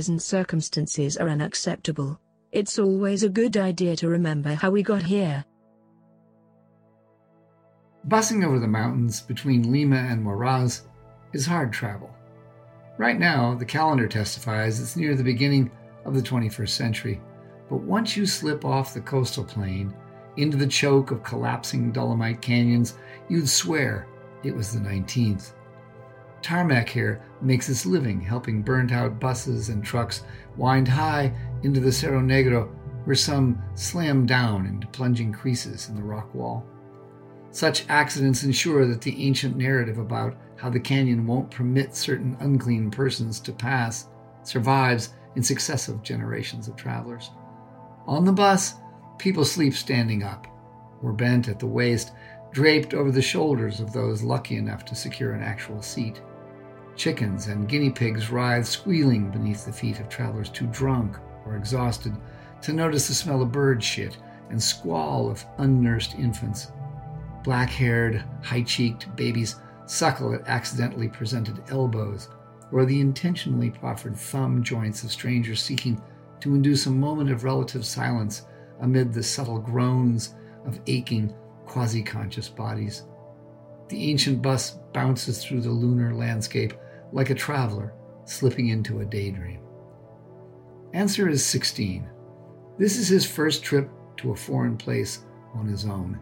present circumstances are unacceptable, it's always a good idea to remember how we got here. Bussing over the mountains between Lima and Moraz is hard travel. Right now, the calendar testifies it's near the beginning of the 21st century, but once you slip off the coastal plain into the choke of collapsing Dolomite canyons, you'd swear it was the 19th. Tarmac here makes its living helping burnt out buses and trucks wind high into the Cerro Negro, where some slam down into plunging creases in the rock wall. Such accidents ensure that the ancient narrative about how the canyon won't permit certain unclean persons to pass survives in successive generations of travelers. On the bus, people sleep standing up, or bent at the waist, draped over the shoulders of those lucky enough to secure an actual seat. Chickens and guinea pigs writhe squealing beneath the feet of travelers too drunk or exhausted to notice the smell of bird shit and squall of unnursed infants. Black haired, high cheeked babies suckle at accidentally presented elbows or the intentionally proffered thumb joints of strangers seeking to induce a moment of relative silence amid the subtle groans of aching, quasi conscious bodies. The ancient bus bounces through the lunar landscape like a traveler slipping into a daydream. Answer is 16. This is his first trip to a foreign place on his own.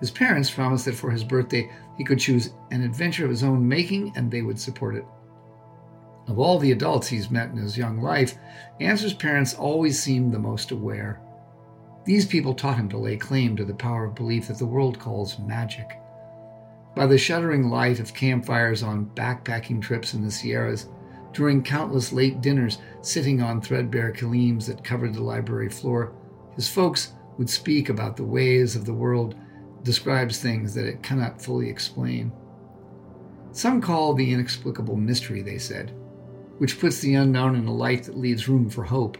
His parents promised that for his birthday he could choose an adventure of his own making and they would support it. Of all the adults he's met in his young life, Answer's parents always seemed the most aware. These people taught him to lay claim to the power of belief that the world calls magic. By the shuddering light of campfires on backpacking trips in the Sierras, during countless late dinners sitting on threadbare kilims that covered the library floor, his folks would speak about the ways of the world describes things that it cannot fully explain. Some call the inexplicable mystery, they said, which puts the unknown in a light that leaves room for hope,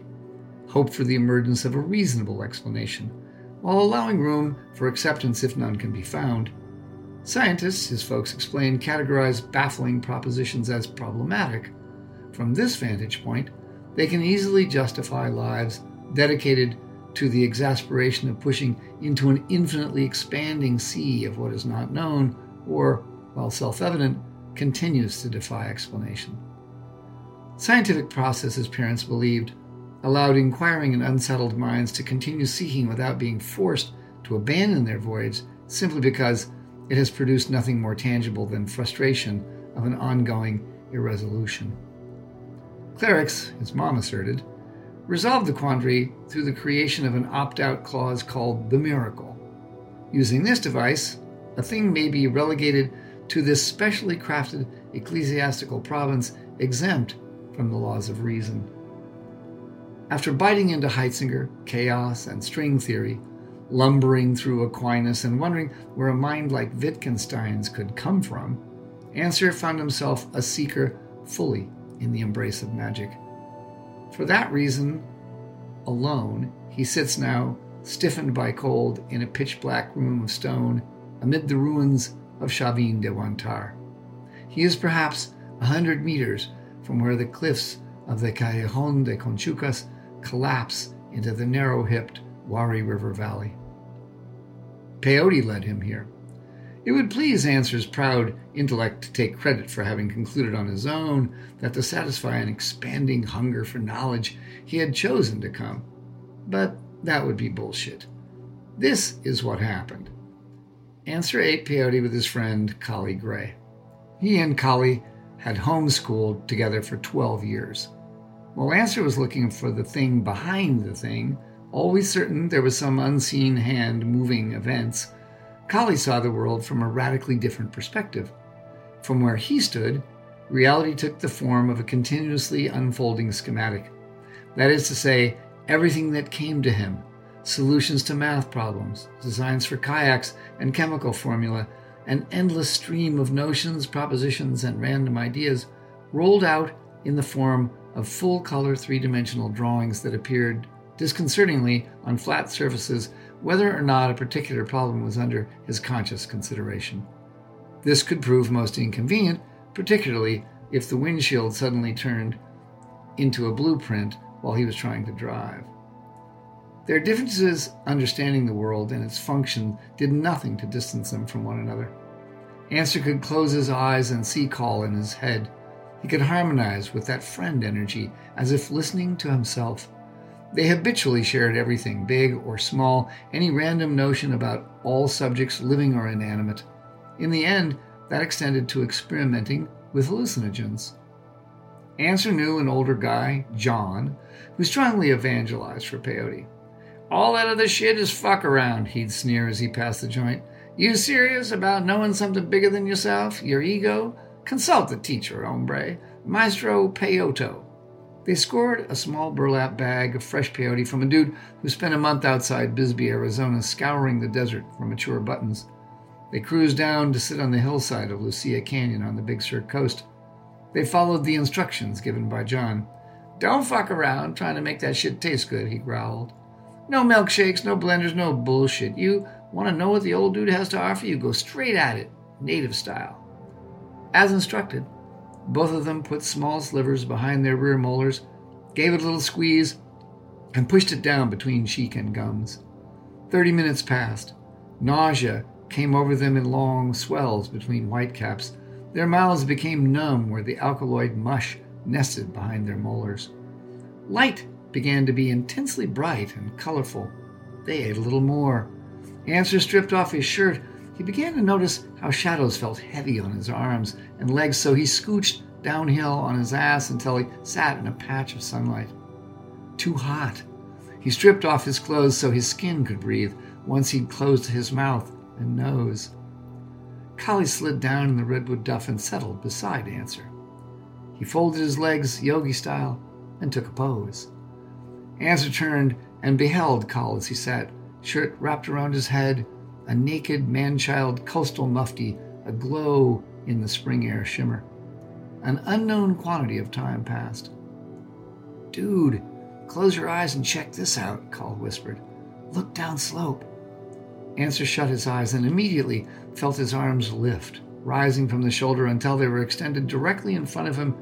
hope for the emergence of a reasonable explanation, while allowing room for acceptance if none can be found. Scientists, his folks explain, categorize baffling propositions as problematic. From this vantage point, they can easily justify lives dedicated to the exasperation of pushing into an infinitely expanding sea of what is not known, or, while self evident, continues to defy explanation. Scientific processes, parents believed, allowed inquiring and unsettled minds to continue seeking without being forced to abandon their voyage simply because it has produced nothing more tangible than frustration of an ongoing irresolution. Clerics, his mom asserted, resolved the quandary through the creation of an opt out clause called the miracle. Using this device, a thing may be relegated to this specially crafted ecclesiastical province exempt from the laws of reason. After biting into Heisinga, chaos, and string theory, lumbering through Aquinas and wondering where a mind like Wittgenstein's could come from, Answer found himself a seeker fully in the embrace of magic. For that reason alone, he sits now, stiffened by cold, in a pitch black room of stone amid the ruins of Chavin de Huantar. He is perhaps a hundred meters from where the cliffs of the Callejon de Conchucos collapse into the narrow hipped Wari River Valley. Peyote led him here. It would please Answer's proud intellect to take credit for having concluded on his own that to satisfy an expanding hunger for knowledge he had chosen to come. But that would be bullshit. This is what happened. Answer ate peyote with his friend, Kali Gray. He and Kali had homeschooled together for 12 years. While Answer was looking for the thing behind the thing, always certain there was some unseen hand moving events, Kali saw the world from a radically different perspective. From where he stood, reality took the form of a continuously unfolding schematic. That is to say, everything that came to him solutions to math problems, designs for kayaks and chemical formula, an endless stream of notions, propositions, and random ideas rolled out in the form of full color three dimensional drawings that appeared disconcertingly on flat surfaces, whether or not a particular problem was under his conscious consideration. This could prove most inconvenient, particularly if the windshield suddenly turned into a blueprint while he was trying to drive. Their differences understanding the world and its function did nothing to distance them from one another. Answer could close his eyes and see Kal in his head. He could harmonize with that friend energy as if listening to himself. They habitually shared everything, big or small, any random notion about all subjects, living or inanimate. In the end, that extended to experimenting with hallucinogens. Answer knew an older guy, John, who strongly evangelized for peyote. All that other shit is fuck around, he'd sneer as he passed the joint. You serious about knowing something bigger than yourself, your ego? Consult the teacher, hombre, Maestro Peyoto. They scored a small burlap bag of fresh peyote from a dude who spent a month outside Bisbee, Arizona, scouring the desert for mature buttons. They cruised down to sit on the hillside of Lucia Canyon on the Big Sur coast. They followed the instructions given by John. Don't fuck around trying to make that shit taste good, he growled. No milkshakes, no blenders, no bullshit. You want to know what the old dude has to offer? You go straight at it, native style. As instructed, both of them put small slivers behind their rear molars, gave it a little squeeze, and pushed it down between cheek and gums. Thirty minutes passed. Nausea came over them in long swells between whitecaps. Their mouths became numb where the alkaloid mush nested behind their molars. Light began to be intensely bright and colorful. They ate a little more. Answer stripped off his shirt. He began to notice how shadows felt heavy on his arms and legs, so he scooched downhill on his ass until he sat in a patch of sunlight. Too hot. He stripped off his clothes so his skin could breathe once he'd closed his mouth and nose. Kali slid down in the redwood duff and settled beside Answer. He folded his legs yogi style and took a pose. Answer turned and beheld Kal as he sat, shirt wrapped around his head, a naked man child coastal mufti aglow in the spring air shimmer. An unknown quantity of time passed. Dude, close your eyes and check this out, Kal whispered. Look down slope. Answer shut his eyes and immediately felt his arms lift, rising from the shoulder until they were extended directly in front of him,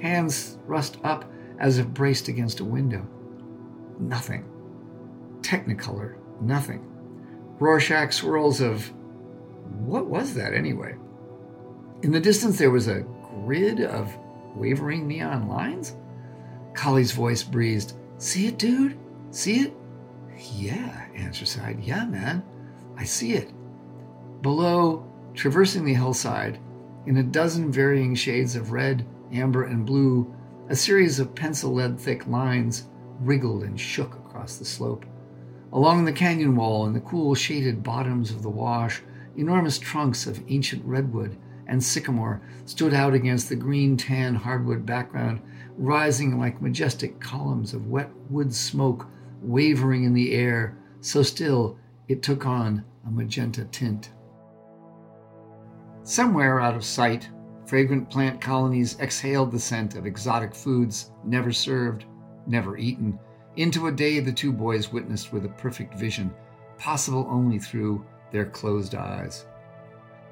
hands thrust up as if braced against a window. Nothing. Technicolor, nothing. Rorschach swirls of. What was that anyway? In the distance, there was a grid of wavering neon lines. Kali's voice breezed, See it, dude? See it? Yeah, Answer sighed. Yeah, man. I see it. Below, traversing the hillside, in a dozen varying shades of red, amber, and blue, a series of pencil lead thick lines wriggled and shook across the slope. Along the canyon wall and the cool shaded bottoms of the wash, enormous trunks of ancient redwood and sycamore stood out against the green tan hardwood background, rising like majestic columns of wet wood smoke wavering in the air, so still it took on a magenta tint. Somewhere out of sight, fragrant plant colonies exhaled the scent of exotic foods never served, never eaten, into a day the two boys witnessed with a perfect vision, possible only through their closed eyes.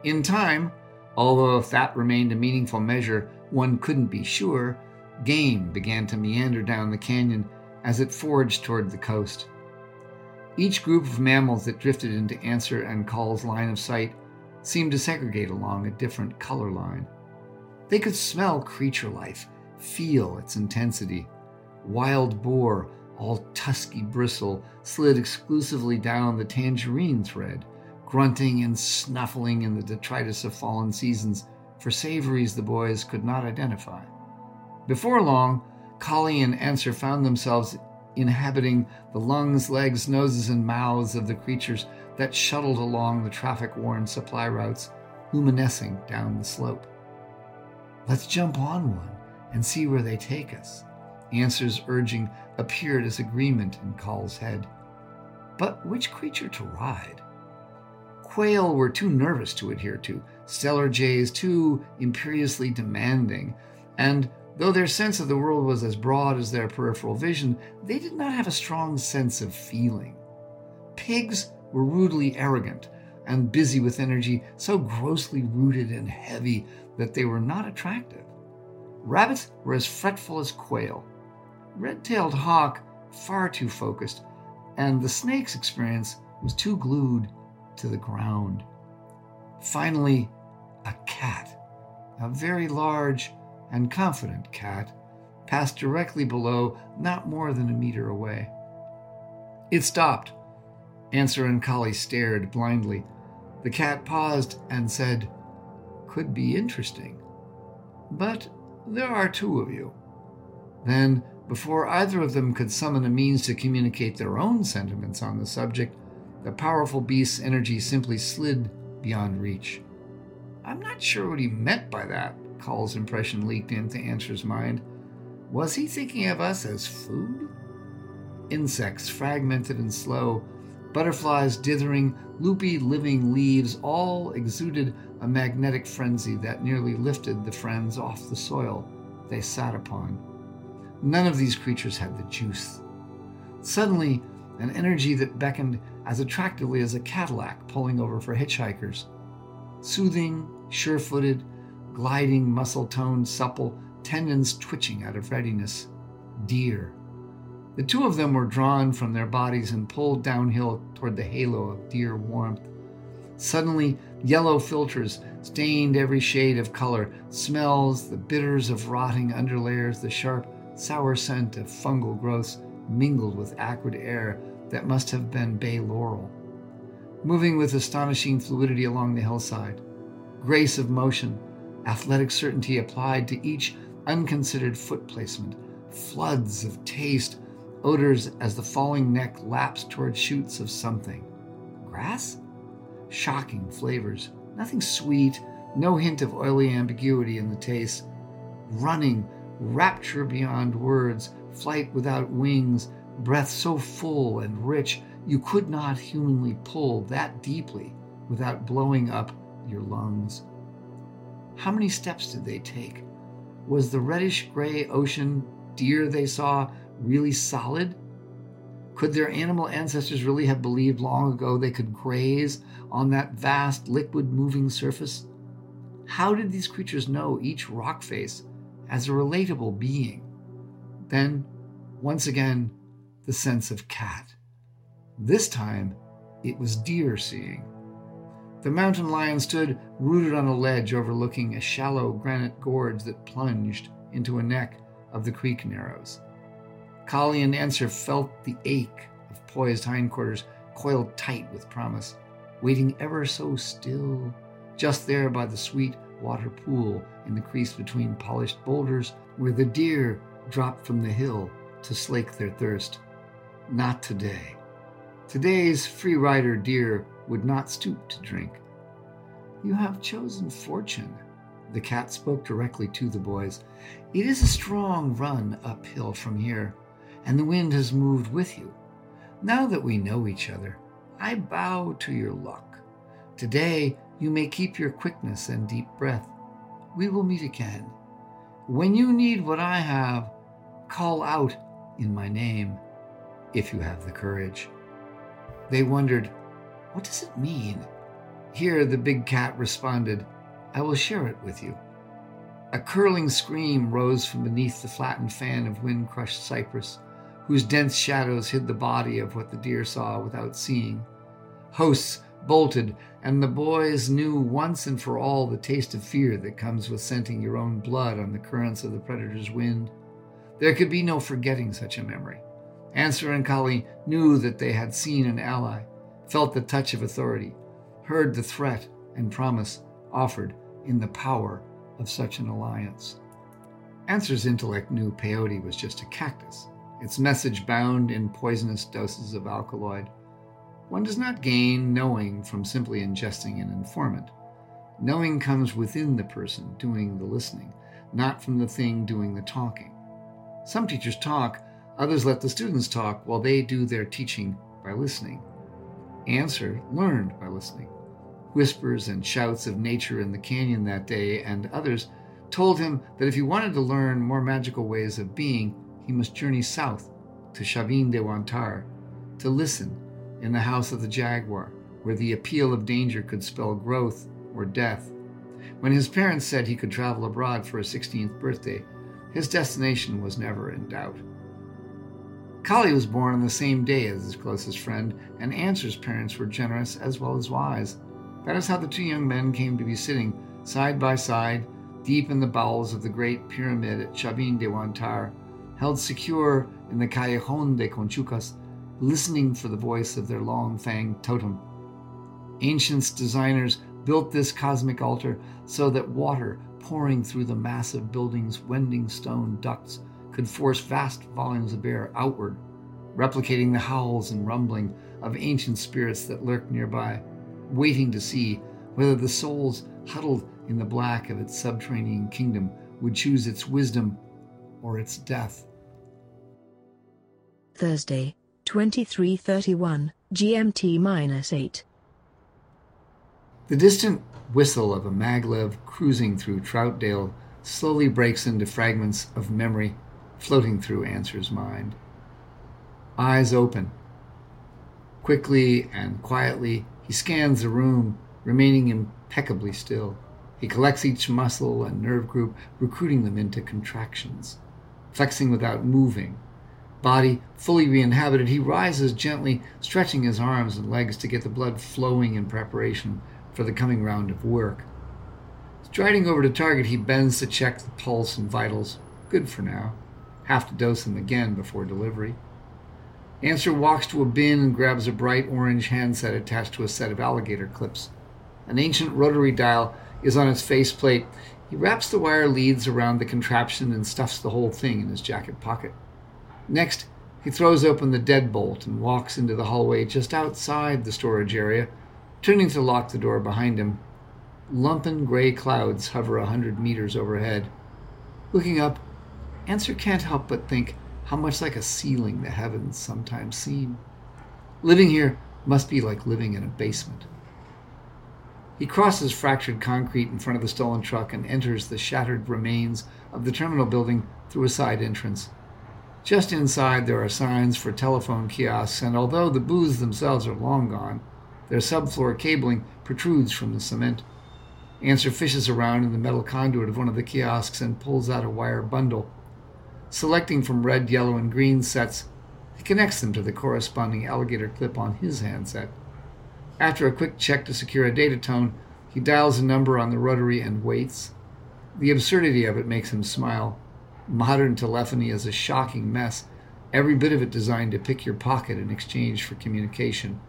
In time, although if that remained a meaningful measure, one couldn't be sure, game began to meander down the canyon as it forged toward the coast. Each group of mammals that drifted into Answer and Kal's line of sight seemed to segregate along a different color line. They could smell creature life, feel its intensity. Wild boar, all tusky bristle, slid exclusively down the tangerine thread, grunting and snuffling in the detritus of fallen seasons for savories the boys could not identify. Before long, Kali and Answer found themselves inhabiting the lungs, legs, noses, and mouths of the creatures that shuttled along the traffic worn supply routes, luminescing down the slope. Let's jump on one and see where they take us. Answers urging appeared as agreement in Kal's head. But which creature to ride? Quail were too nervous to adhere to, stellar jays too imperiously demanding, and Though their sense of the world was as broad as their peripheral vision, they did not have a strong sense of feeling. Pigs were rudely arrogant and busy with energy so grossly rooted and heavy that they were not attractive. Rabbits were as fretful as quail. Red tailed hawk, far too focused, and the snake's experience was too glued to the ground. Finally, a cat, a very large and confident cat, passed directly below, not more than a meter away. It stopped. Answer and Kali stared blindly. The cat paused and said, Could be interesting. But there are two of you. Then, before either of them could summon a means to communicate their own sentiments on the subject, the powerful beast's energy simply slid beyond reach. I'm not sure what he meant by that, Kal's impression leaked into Answer's mind. Was he thinking of us as food? Insects, fragmented and slow, butterflies dithering, loopy living leaves all exuded a magnetic frenzy that nearly lifted the friends off the soil they sat upon. None of these creatures had the juice. Suddenly, an energy that beckoned as attractively as a Cadillac pulling over for hitchhikers. Soothing, sure footed, gliding, muscle toned, supple, tendons twitching out of readiness. Deer. The two of them were drawn from their bodies and pulled downhill toward the halo of deer warmth. Suddenly, yellow filters stained every shade of color, smells, the bitters of rotting underlayers, the sharp, sour scent of fungal growths mingled with acrid air that must have been bay laurel. Moving with astonishing fluidity along the hillside, grace of motion, athletic certainty applied to each unconsidered foot placement, floods of taste, odors as the falling neck laps toward shoots of something. Grass? Shocking flavors. Nothing sweet, no hint of oily ambiguity in the taste. Running, rapture beyond words, flight without wings, breath so full and rich you could not humanly pull that deeply without blowing up your lungs. How many steps did they take? Was the reddish gray ocean deer they saw really solid? Could their animal ancestors really have believed long ago they could graze on that vast liquid moving surface? How did these creatures know each rock face as a relatable being? Then, once again, the sense of cat. This time, it was deer seeing. The mountain lion stood rooted on a ledge overlooking a shallow granite gorge that plunged into a neck of the creek narrows. Kali and Answer felt the ache of poised hindquarters coiled tight with promise, waiting ever so still, just there by the sweet water pool in the crease between polished boulders where the deer dropped from the hill to slake their thirst. Not today. Today's free rider deer would not stoop to drink. You have chosen fortune. The cat spoke directly to the boys. It is a strong run uphill from here and the wind has moved with you. Now that we know each other, I bow to your luck. Today, you may keep your quickness and deep breath. We will meet again. When you need what I have, call out in my name, if you have the courage. They wondered, What does it mean? Here the big cat responded, I will share it with you. A curling scream rose from beneath the flattened fan of wind crushed cypress whose dense shadows hid the body of what the deer saw without seeing. Hosts bolted, and the boys knew once and for all the taste of fear that comes with scenting your own blood on the currents of the predator's wind. There could be no forgetting such a memory. Answer and Kali knew that they had seen an ally, felt the touch of authority, heard the threat and promise offered in the power of such an alliance. Answer's intellect knew peyote was just a cactus, its message bound in poisonous doses of alkaloid. One does not gain knowing from simply ingesting an informant. Knowing comes within the person doing the listening, not from the thing doing the talking. Some teachers talk, others let the students talk while they do their teaching by listening. Answer learned by listening. Whispers and shouts of nature in the canyon that day and others told him that if he wanted to learn more magical ways of being, he must journey south to Chavin de Huantar to listen in the house of the jaguar, where the appeal of danger could spell growth or death, When his parents said he could travel abroad for his 16th birthday, his destination was never in doubt. Kali was born on the same day as his closest friend, and Answer's parents were generous as well as wise. That is how the two young men came to be sitting side by side, deep in the bowels of the great pyramid at Chavin de Huantar, held secure in the Callejon de Conchucos, listening for the voice of their long fanged totem. Ancients designers built this cosmic altar so that water pouring through the massive building's wending stone ducts could force vast volumes of air outward, replicating the howls and rumbling of ancient spirits that lurked nearby, waiting to see whether the souls huddled in the black of its subterranean kingdom would choose its wisdom or its death. Thursday, 2331, GMT 8. The distant whistle of a maglev cruising through Troutdale slowly breaks into fragments of memory floating through Answer's mind. Eyes open. Quickly and quietly, he scans the room, remaining impeccably still. He collects each muscle and nerve group, recruiting them into contractions, flexing without moving, Body fully re inhabited, he rises gently, stretching his arms and legs to get the blood flowing in preparation for the coming round of work. Striding over to target, he bends to check the pulse and vitals. Good for now. Have to dose him again before delivery. Answer walks to a bin and grabs a bright orange handset attached to a set of alligator clips. An ancient rotary dial is on its faceplate. He wraps the wire leads around the contraption and stuffs the whole thing in his jacket pocket. Next, he throws open the deadbolt and walks into the hallway just outside the storage area, turning to lock the door behind him. Lumpen gray clouds hover a hundred meters overhead. Looking up, Answer can't help but think how much like a ceiling the heavens sometimes seem. Living here must be like living in a basement. He crosses fractured concrete in front of the stolen truck and enters the shattered remains of the terminal building through a side entrance. Just inside, there are signs for telephone kiosks, and although the booths themselves are long gone, their subfloor cabling protrudes from the cement. Answer fishes around in the metal conduit of one of the kiosks and pulls out a wire bundle. Selecting from red, yellow, and green sets, he connects them to the corresponding alligator clip on his handset. After a quick check to secure a data tone, he dials a number on the rotary and waits. The absurdity of it makes him smile. Modern telephony is a shocking mess, every bit of it designed to pick your pocket in exchange for communication.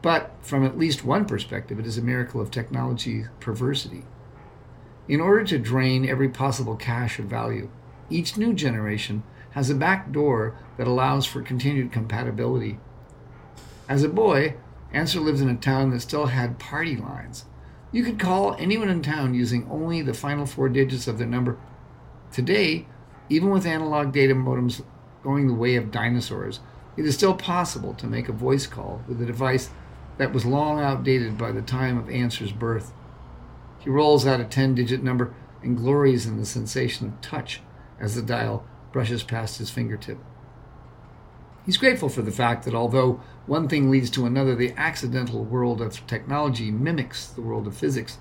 But from at least one perspective, it is a miracle of technology perversity. In order to drain every possible cache of value, each new generation has a back door that allows for continued compatibility. As a boy, Answer lived in a town that still had party lines. You could call anyone in town using only the final four digits of their number Today, even with analog data modems going the way of dinosaurs, it is still possible to make a voice call with a device that was long outdated by the time of Answer's birth. He rolls out a 10 digit number and glories in the sensation of touch as the dial brushes past his fingertip. He's grateful for the fact that although one thing leads to another, the accidental world of technology mimics the world of physics.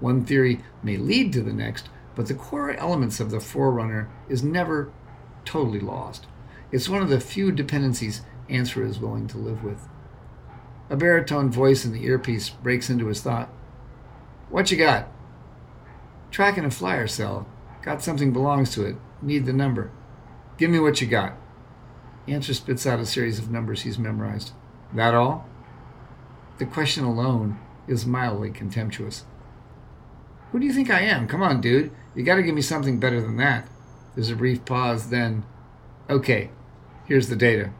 One theory may lead to the next, but the core elements of the Forerunner is never totally lost. It's one of the few dependencies Answer is willing to live with. A baritone voice in the earpiece breaks into his thought. What you got? Tracking a flyer cell. Got something belongs to it. Need the number. Give me what you got. Answer spits out a series of numbers he's memorized. That all? The question alone is mildly contemptuous. Who do you think I am? Come on, dude. You got to give me something better than that. There's a brief pause, then, okay, here's the data.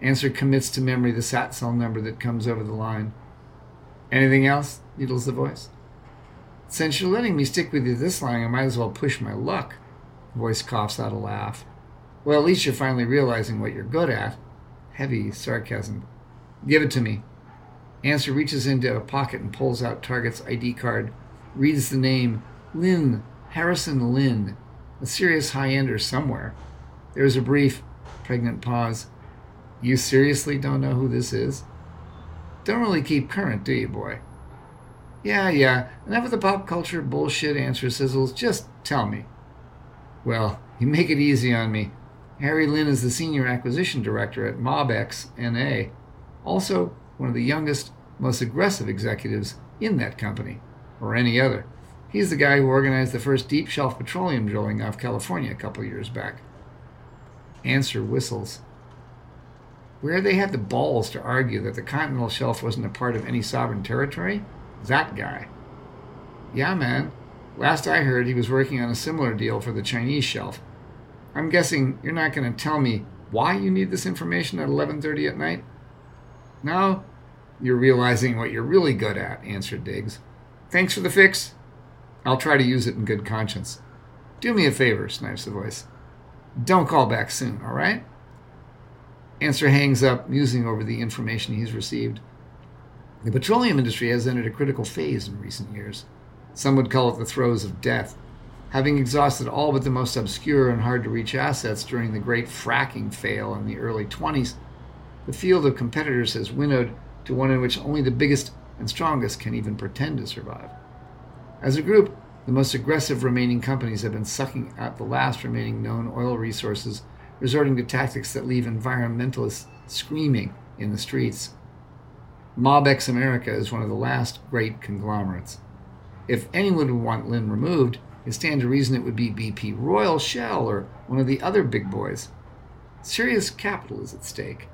Answer commits to memory the SAT cell number that comes over the line. Anything else? needles the voice. Since you're letting me stick with you this long, I might as well push my luck. The voice coughs out a laugh. Well, at least you're finally realizing what you're good at. Heavy sarcasm. Give it to me. Answer reaches into a pocket and pulls out Target's ID card, reads the name Lynn Harrison Lynn, a serious high ender somewhere. There is a brief, pregnant pause. You seriously don't know who this is? Don't really keep current, do you, boy? Yeah, yeah, enough of the pop culture bullshit answer sizzles. Just tell me. Well, you make it easy on me. Harry Lin is the senior acquisition director at MobX NA, also one of the youngest, most aggressive executives in that company, or any other. He's the guy who organized the first deep shelf petroleum drilling off California a couple years back. Answer whistles. Where they had the balls to argue that the continental shelf wasn't a part of any sovereign territory? That guy. Yeah, man. Last I heard, he was working on a similar deal for the Chinese shelf. I'm guessing you're not going to tell me why you need this information at 11:30 at night? No, you're realizing what you're really good at, answered Diggs. Thanks for the fix. I'll try to use it in good conscience. Do me a favor, snipes the voice. Don't call back soon, all right? Answer hangs up, musing over the information he's received. The petroleum industry has entered a critical phase in recent years. Some would call it the throes of death. Having exhausted all but the most obscure and hard to reach assets during the great fracking fail in the early 20s, the field of competitors has winnowed to one in which only the biggest and strongest can even pretend to survive. As a group, the most aggressive remaining companies have been sucking out the last remaining known oil resources, resorting to tactics that leave environmentalists screaming in the streets. MobX America is one of the last great conglomerates. If anyone would want Lin removed, it stands to reason it would be BP Royal, Shell, or one of the other big boys. Serious capital is at stake.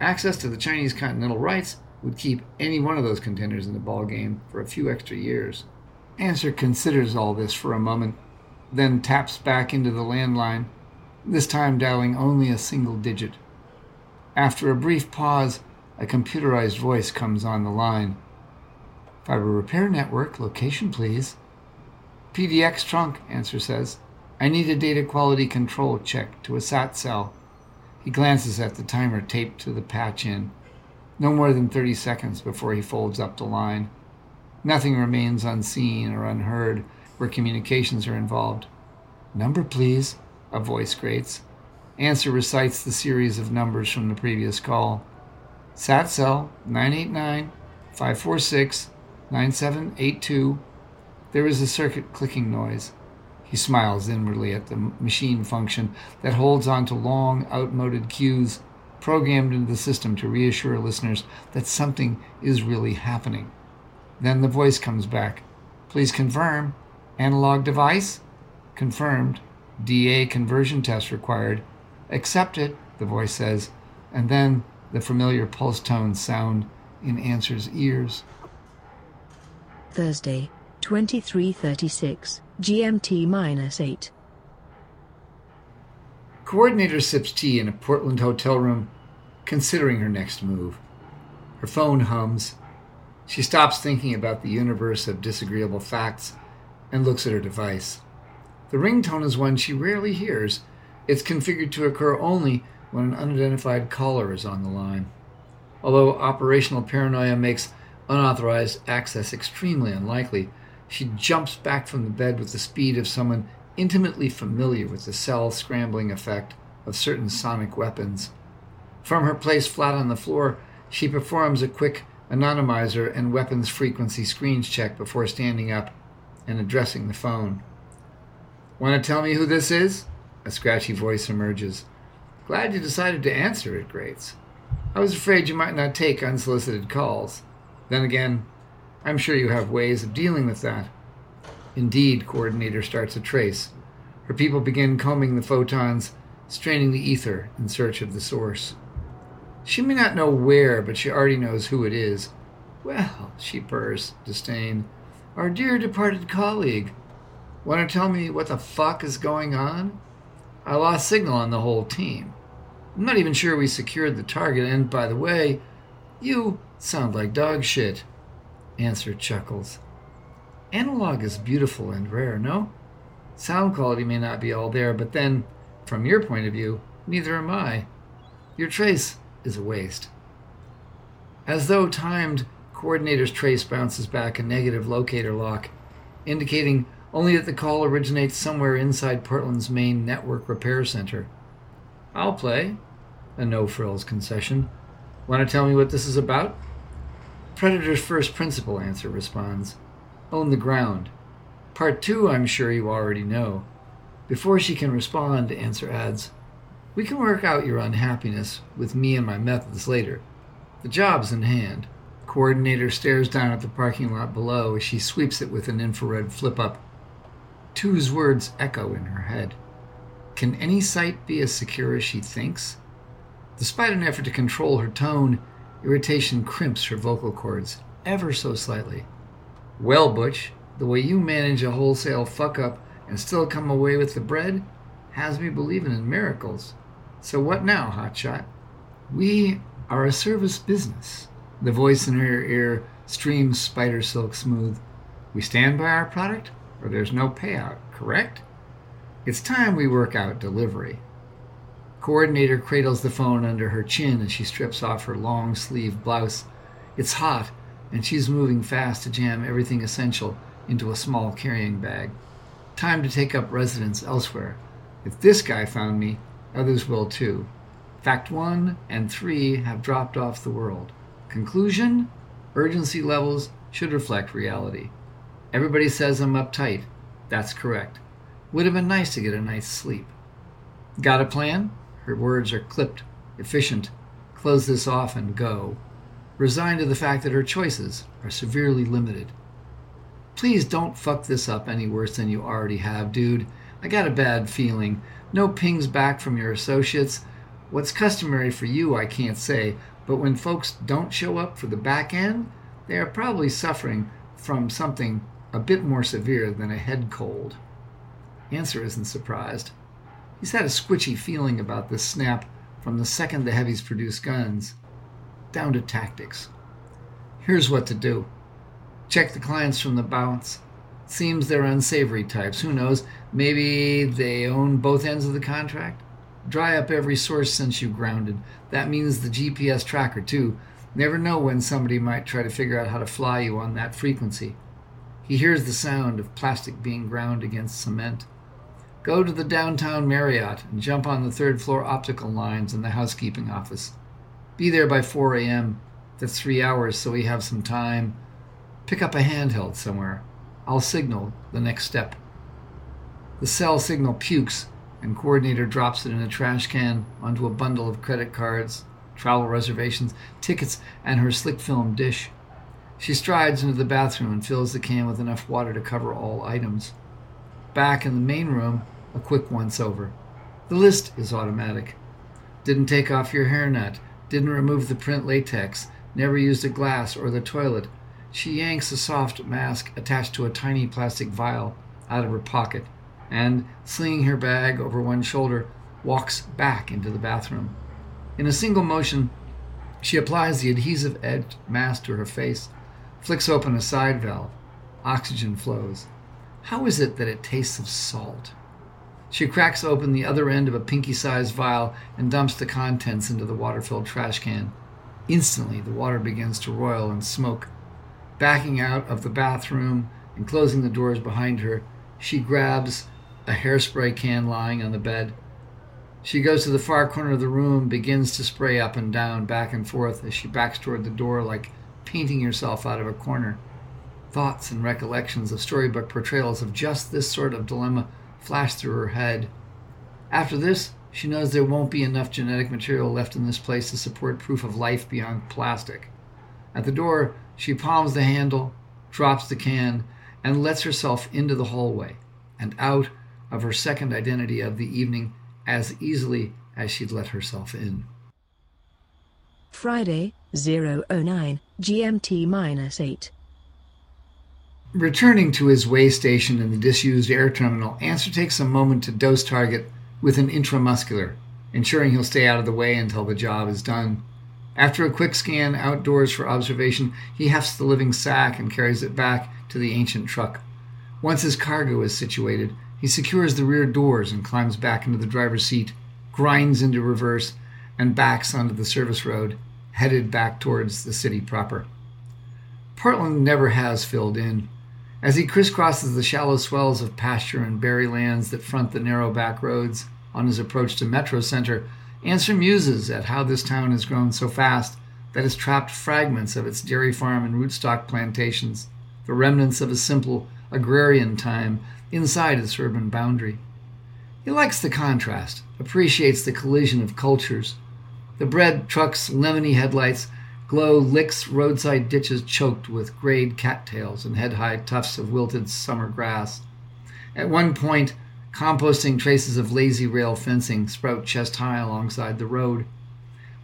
Access to the Chinese continental rights would keep any one of those contenders in the ballgame for a few extra years. Answer considers all this for a moment, then taps back into the landline, this time dialing only a single digit. After a brief pause, a computerized voice comes on the line. Fiber repair network, location please. PDX trunk, answer says. I need a data quality control check to a SAT cell. He glances at the timer taped to the patch in. No more than 30 seconds before he folds up the line. Nothing remains unseen or unheard where communications are involved. Number, please, a voice grates. Answer recites the series of numbers from the previous call. SAT cell 989 546 9782. There is a circuit clicking noise. He smiles inwardly at the machine function that holds on to long, outmoded cues programmed into the system to reassure listeners that something is really happening. Then the voice comes back. Please confirm. Analog device? Confirmed. DA conversion test required. Accepted, the voice says, and then the familiar pulse tones sound in Answer's ears. Thursday, 2336, GMT minus 8. Coordinator sips tea in a Portland hotel room, considering her next move. Her phone hums. She stops thinking about the universe of disagreeable facts and looks at her device. The ringtone is one she rarely hears. It's configured to occur only when an unidentified caller is on the line. Although operational paranoia makes unauthorized access extremely unlikely, she jumps back from the bed with the speed of someone intimately familiar with the cell scrambling effect of certain sonic weapons. From her place flat on the floor, she performs a quick anonymizer and weapons frequency screens check before standing up and addressing the phone. Want to tell me who this is? A scratchy voice emerges. Glad you decided to answer, it grates. I was afraid you might not take unsolicited calls. Then again, I'm sure you have ways of dealing with that. Indeed, coordinator starts a trace. Her people begin combing the photons, straining the ether in search of the source. She may not know where, but she already knows who it is. Well, she purrs, disdain. Our dear departed colleague. Want to tell me what the fuck is going on? I lost signal on the whole team. I'm not even sure we secured the target, and by the way, you sound like dog shit. Answer chuckles. Analog is beautiful and rare, no? Sound quality may not be all there, but then, from your point of view, neither am I. Your trace is a waste. As though timed, coordinator's trace bounces back a negative locator lock, indicating only that the call originates somewhere inside Portland's main network repair center. I'll play. A no frills concession. Want to tell me what this is about? Predator's first principle, Answer responds own the ground. Part two, I'm sure you already know. Before she can respond, Answer adds, We can work out your unhappiness with me and my methods later. The job's in hand. Coordinator stares down at the parking lot below as she sweeps it with an infrared flip up. Two's words echo in her head. Can any site be as secure as she thinks? Despite an effort to control her tone, irritation crimps her vocal cords ever so slightly. Well, Butch, the way you manage a wholesale fuck up and still come away with the bread has me believing in miracles. So what now, hotshot? We are a service business. The voice in her ear streams spider silk smooth. We stand by our product, or there's no payout, correct? It's time we work out delivery. Coordinator cradles the phone under her chin as she strips off her long sleeve blouse. It's hot, and she's moving fast to jam everything essential into a small carrying bag. Time to take up residence elsewhere. If this guy found me, others will too. Fact one and three have dropped off the world. Conclusion urgency levels should reflect reality. Everybody says I'm uptight. That's correct. Would have been nice to get a night's sleep. Got a plan? Her words are clipped, efficient. Close this off and go. Resigned to the fact that her choices are severely limited. Please don't fuck this up any worse than you already have, dude. I got a bad feeling. No pings back from your associates. What's customary for you, I can't say, but when folks don't show up for the back end, they are probably suffering from something a bit more severe than a head cold. Answer isn't surprised. He's had a squitchy feeling about this snap from the second the heavies produced guns. Down to tactics. Here's what to do check the clients from the bounce. Seems they're unsavory types. Who knows? Maybe they own both ends of the contract? Dry up every source since you grounded. That means the GPS tracker, too. Never know when somebody might try to figure out how to fly you on that frequency. He hears the sound of plastic being ground against cement. Go to the downtown Marriott and jump on the third floor optical lines in the housekeeping office. Be there by 4 a.m. That's three hours, so we have some time. Pick up a handheld somewhere. I'll signal the next step. The cell signal pukes, and coordinator drops it in a trash can onto a bundle of credit cards, travel reservations, tickets, and her slick film dish. She strides into the bathroom and fills the can with enough water to cover all items. Back in the main room, a quick once over. The list is automatic. Didn't take off your hairnet, didn't remove the print latex, never used a glass or the toilet. She yanks a soft mask attached to a tiny plastic vial out of her pocket and, slinging her bag over one shoulder, walks back into the bathroom. In a single motion, she applies the adhesive edged mask to her face, flicks open a side valve. Oxygen flows. How is it that it tastes of salt? She cracks open the other end of a pinky sized vial and dumps the contents into the water filled trash can. Instantly, the water begins to roil and smoke. Backing out of the bathroom and closing the doors behind her, she grabs a hairspray can lying on the bed. She goes to the far corner of the room, begins to spray up and down, back and forth as she backs toward the door like painting herself out of a corner. Thoughts and recollections of storybook portrayals of just this sort of dilemma flash through her head. After this, she knows there won't be enough genetic material left in this place to support proof of life beyond plastic. At the door, she palms the handle, drops the can, and lets herself into the hallway and out of her second identity of the evening as easily as she'd let herself in. Friday, 009, GMT minus 8. Returning to his way station in the disused air terminal, Answer takes a moment to dose target with an intramuscular, ensuring he'll stay out of the way until the job is done. After a quick scan outdoors for observation, he hefts the living sack and carries it back to the ancient truck. Once his cargo is situated, he secures the rear doors and climbs back into the driver's seat, grinds into reverse, and backs onto the service road, headed back towards the city proper. Portland never has filled in. As he crisscrosses the shallow swells of pasture and berry lands that front the narrow back roads on his approach to Metro Center, Answer muses at how this town has grown so fast that has trapped fragments of its dairy farm and rootstock plantations, the remnants of a simple agrarian time inside its urban boundary. He likes the contrast, appreciates the collision of cultures. The bread truck's lemony headlights glow licks roadside ditches choked with grayed cattails and head high tufts of wilted summer grass. At one point, composting traces of lazy rail fencing sprout chest high alongside the road.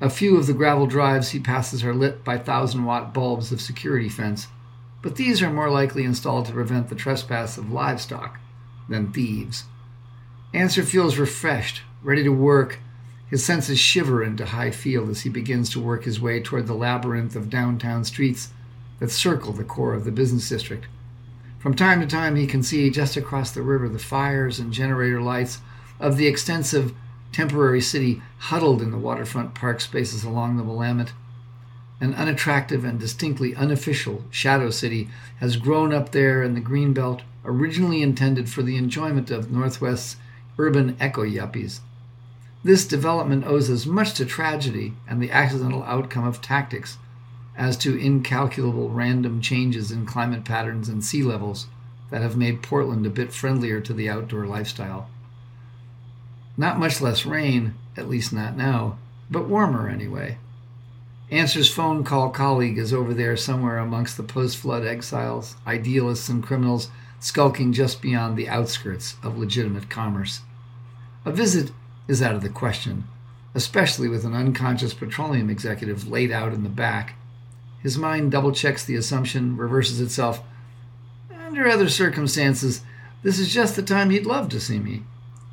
A few of the gravel drives he passes are lit by thousand watt bulbs of security fence, but these are more likely installed to prevent the trespass of livestock than thieves. Answer feels refreshed, ready to work, his senses shiver into high field as he begins to work his way toward the labyrinth of downtown streets that circle the core of the business district. From time to time, he can see just across the river the fires and generator lights of the extensive temporary city huddled in the waterfront park spaces along the Willamette. An unattractive and distinctly unofficial shadow city has grown up there in the greenbelt, originally intended for the enjoyment of Northwest's urban eco yuppies. This development owes as much to tragedy and the accidental outcome of tactics as to incalculable random changes in climate patterns and sea levels that have made Portland a bit friendlier to the outdoor lifestyle. Not much less rain, at least not now, but warmer anyway. Answer's phone call colleague is over there somewhere amongst the post flood exiles, idealists, and criminals skulking just beyond the outskirts of legitimate commerce. A visit is out of the question, especially with an unconscious petroleum executive laid out in the back. His mind double checks the assumption, reverses itself. Under other circumstances, this is just the time he'd love to see me.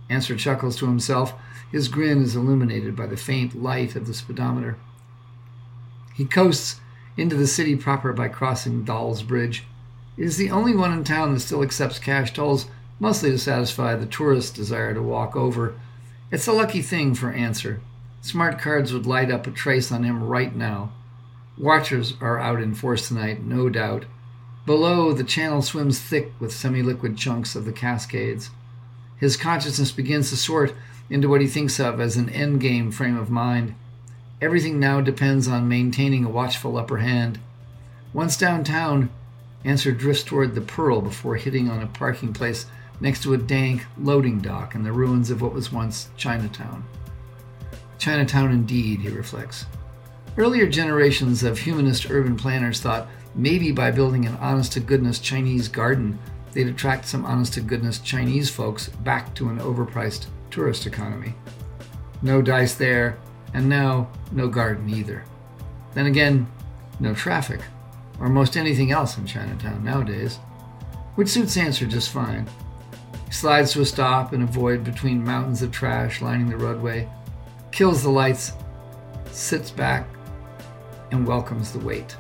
Answer chuckles to himself. His grin is illuminated by the faint light of the speedometer. He coasts into the city proper by crossing Dahl's Bridge. It is the only one in town that still accepts cash tolls, mostly to satisfy the tourist's desire to walk over it's a lucky thing for answer. Smart cards would light up a trace on him right now. Watchers are out in force tonight, no doubt. Below, the channel swims thick with semi liquid chunks of the Cascades. His consciousness begins to sort into what he thinks of as an endgame frame of mind. Everything now depends on maintaining a watchful upper hand. Once downtown, Answer drifts toward the Pearl before hitting on a parking place next to a dank loading dock in the ruins of what was once Chinatown. Chinatown indeed, he reflects. Earlier generations of humanist urban planners thought maybe by building an honest to goodness Chinese garden, they'd attract some honest to goodness Chinese folks back to an overpriced tourist economy. No dice there, and now no garden either. Then again, no traffic, or most anything else in Chinatown nowadays, which suits Answer just fine. Slides to a stop in a void between mountains of trash lining the roadway, kills the lights, sits back, and welcomes the wait.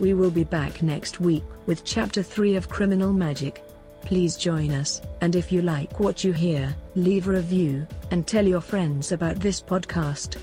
We will be back next week with Chapter 3 of Criminal Magic. Please join us, and if you like what you hear, leave a review, and tell your friends about this podcast.